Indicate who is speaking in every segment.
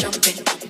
Speaker 1: jumping.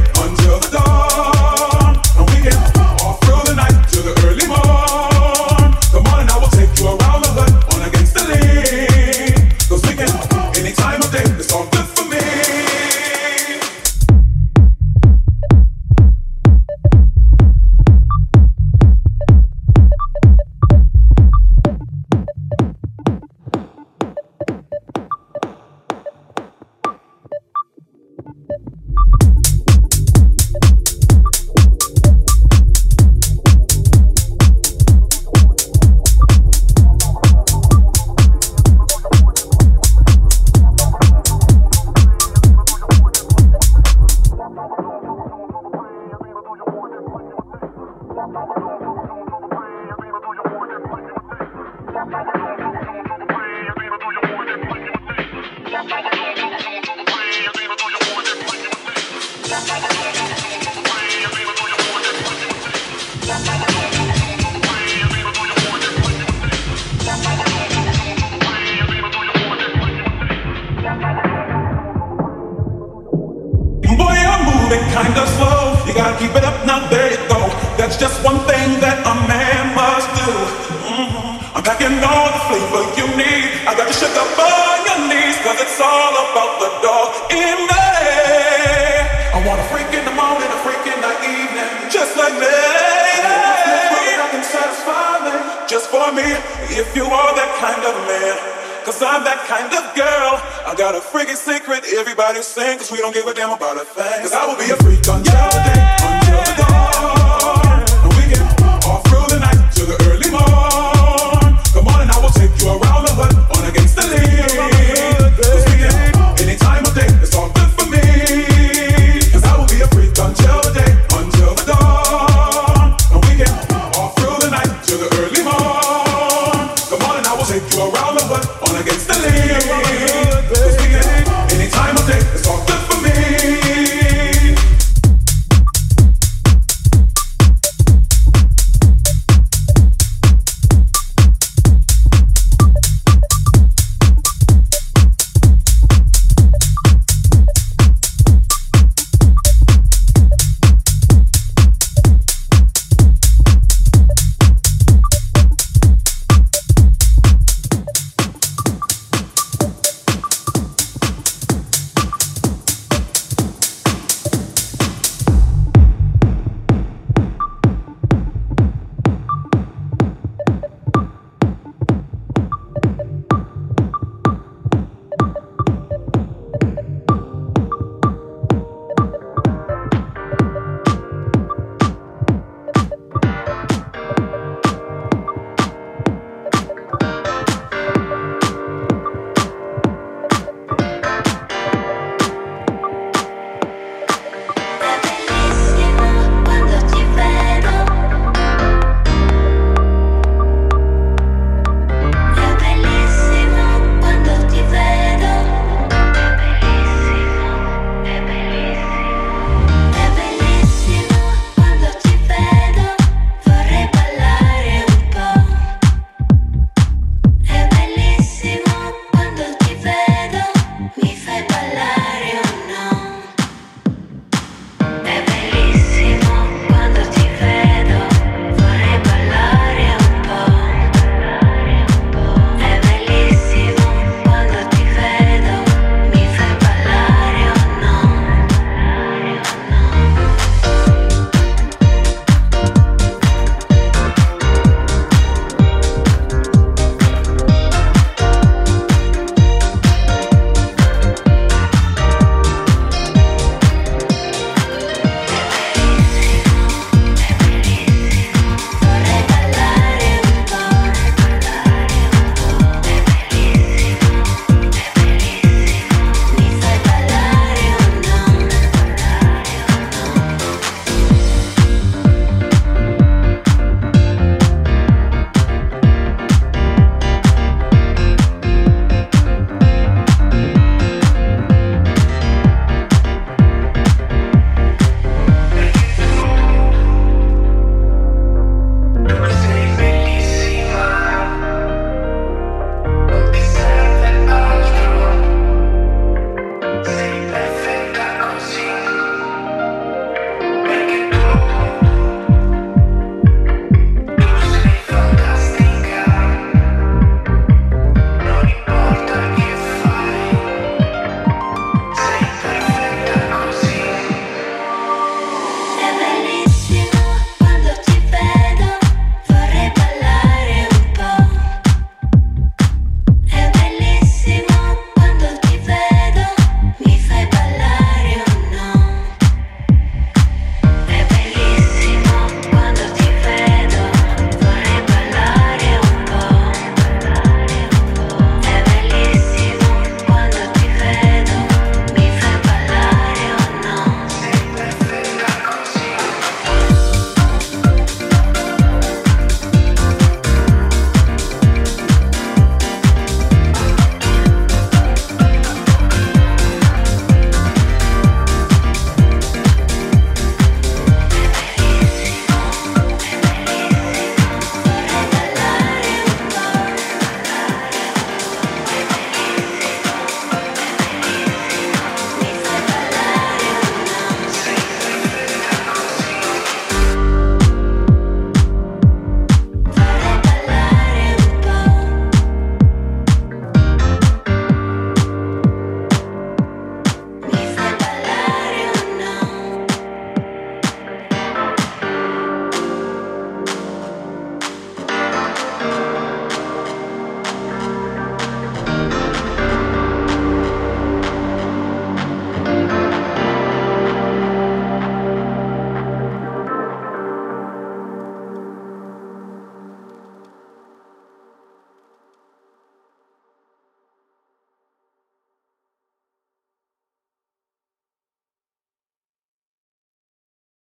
Speaker 2: kind of slow. You gotta keep it up, now there you go. That's just one thing that a man must do. Mm-hmm. I'm packing all the flavor you need. I got you shook up on your knees, cause it's all about the dog in me. I want a freak in the morning, a freak in the evening, just like me. Just for me, if you are that kind of man. Cause I'm that kind of girl. I got a freaky secret everybody sing, cause we don't give a damn about a thing. Cause I will be a freak on yeah. your day, until the dawn. And we can through the night to the early morn. Come I will take you around the hood, on we can, any time of day, it's all good for I will be a freak until the day, until the dawn. And we can through the night to the early morn. Come I will take you around the